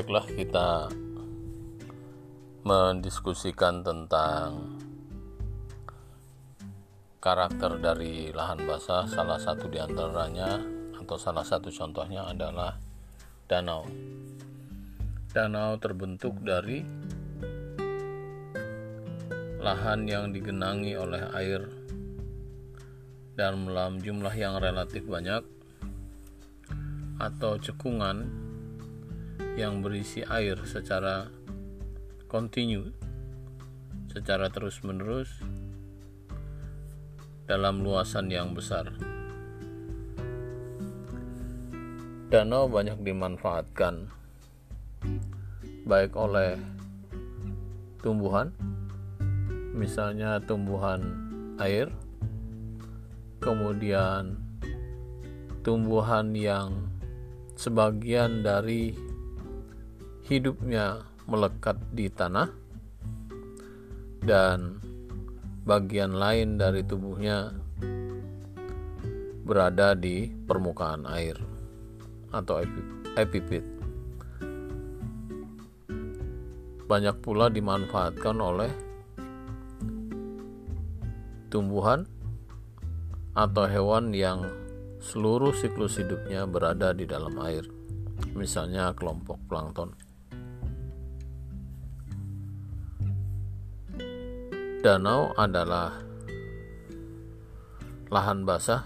Baiklah, kita mendiskusikan tentang karakter dari lahan basah. Salah satu di antaranya atau salah satu contohnya adalah danau. Danau terbentuk dari lahan yang digenangi oleh air dan dalam jumlah yang relatif banyak atau cekungan yang berisi air secara kontinu secara terus-menerus dalam luasan yang besar. Danau banyak dimanfaatkan baik oleh tumbuhan misalnya tumbuhan air kemudian tumbuhan yang sebagian dari hidupnya melekat di tanah dan bagian lain dari tubuhnya berada di permukaan air atau epipit. Banyak pula dimanfaatkan oleh tumbuhan atau hewan yang seluruh siklus hidupnya berada di dalam air, misalnya kelompok plankton. Danau adalah lahan basah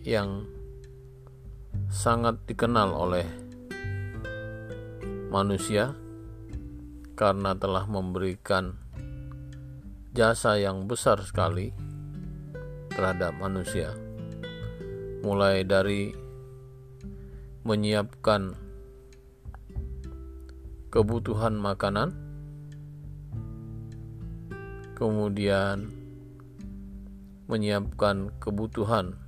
yang sangat dikenal oleh manusia karena telah memberikan jasa yang besar sekali terhadap manusia, mulai dari menyiapkan kebutuhan makanan kemudian menyiapkan kebutuhan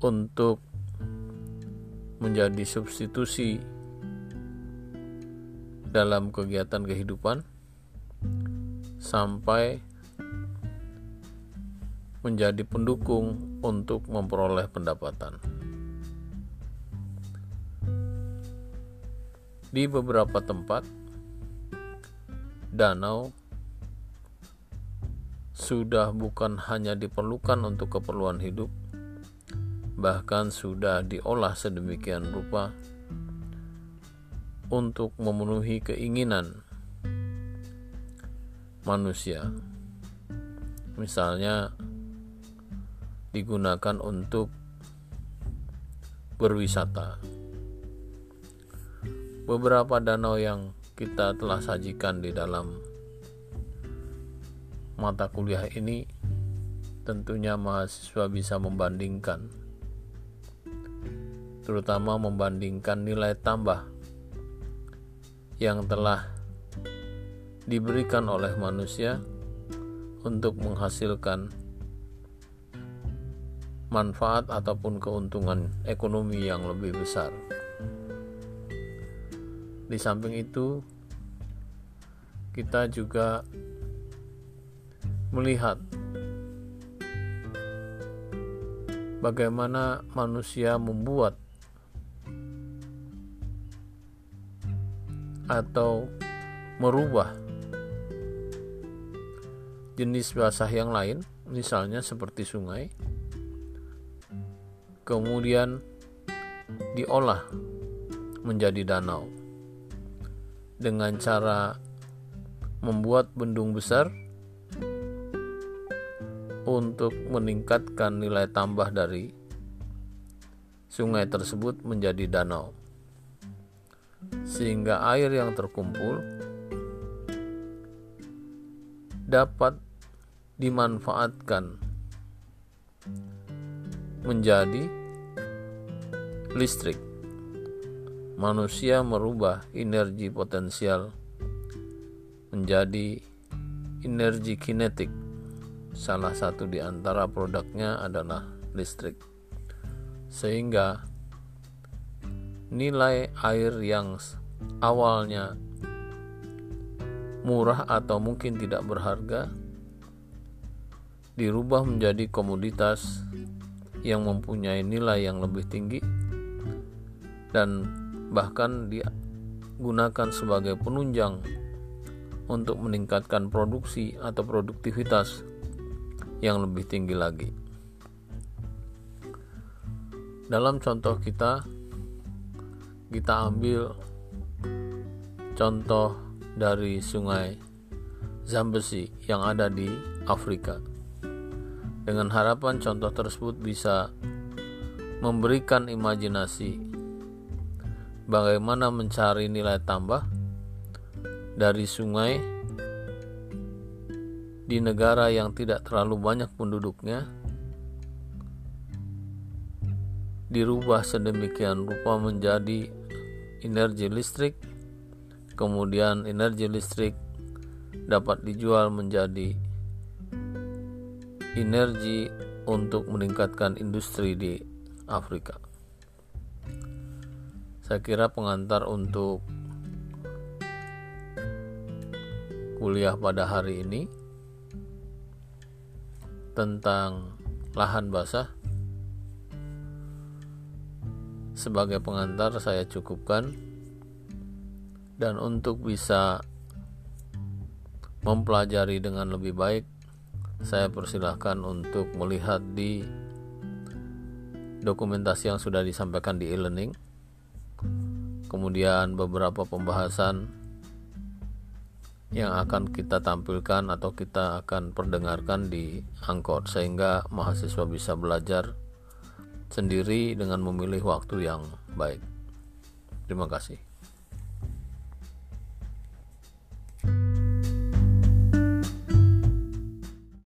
untuk menjadi substitusi dalam kegiatan kehidupan sampai menjadi pendukung untuk memperoleh pendapatan. Di beberapa tempat, danau sudah bukan hanya diperlukan untuk keperluan hidup, bahkan sudah diolah sedemikian rupa untuk memenuhi keinginan manusia. Misalnya, digunakan untuk berwisata. Beberapa danau yang kita telah sajikan di dalam mata kuliah ini tentunya mahasiswa bisa membandingkan terutama membandingkan nilai tambah yang telah diberikan oleh manusia untuk menghasilkan manfaat ataupun keuntungan ekonomi yang lebih besar. Di samping itu, kita juga melihat bagaimana manusia membuat atau merubah jenis basah yang lain, misalnya seperti sungai, kemudian diolah menjadi danau dengan cara membuat bendung besar untuk meningkatkan nilai tambah dari sungai tersebut menjadi danau. Sehingga air yang terkumpul dapat dimanfaatkan menjadi listrik manusia merubah energi potensial menjadi energi kinetik. Salah satu di antara produknya adalah listrik. Sehingga nilai air yang awalnya murah atau mungkin tidak berharga dirubah menjadi komoditas yang mempunyai nilai yang lebih tinggi dan bahkan digunakan sebagai penunjang untuk meningkatkan produksi atau produktivitas yang lebih tinggi lagi. Dalam contoh kita, kita ambil contoh dari sungai Zambezi yang ada di Afrika. Dengan harapan contoh tersebut bisa memberikan imajinasi bagaimana mencari nilai tambah dari sungai di negara yang tidak terlalu banyak penduduknya dirubah sedemikian rupa menjadi energi listrik kemudian energi listrik dapat dijual menjadi energi untuk meningkatkan industri di Afrika. Saya kira pengantar untuk kuliah pada hari ini tentang lahan basah. Sebagai pengantar saya cukupkan. Dan untuk bisa mempelajari dengan lebih baik saya persilahkan untuk melihat di dokumentasi yang sudah disampaikan di e-learning kemudian beberapa pembahasan yang akan kita tampilkan atau kita akan perdengarkan di Angkot sehingga mahasiswa bisa belajar sendiri dengan memilih waktu yang baik. Terima kasih.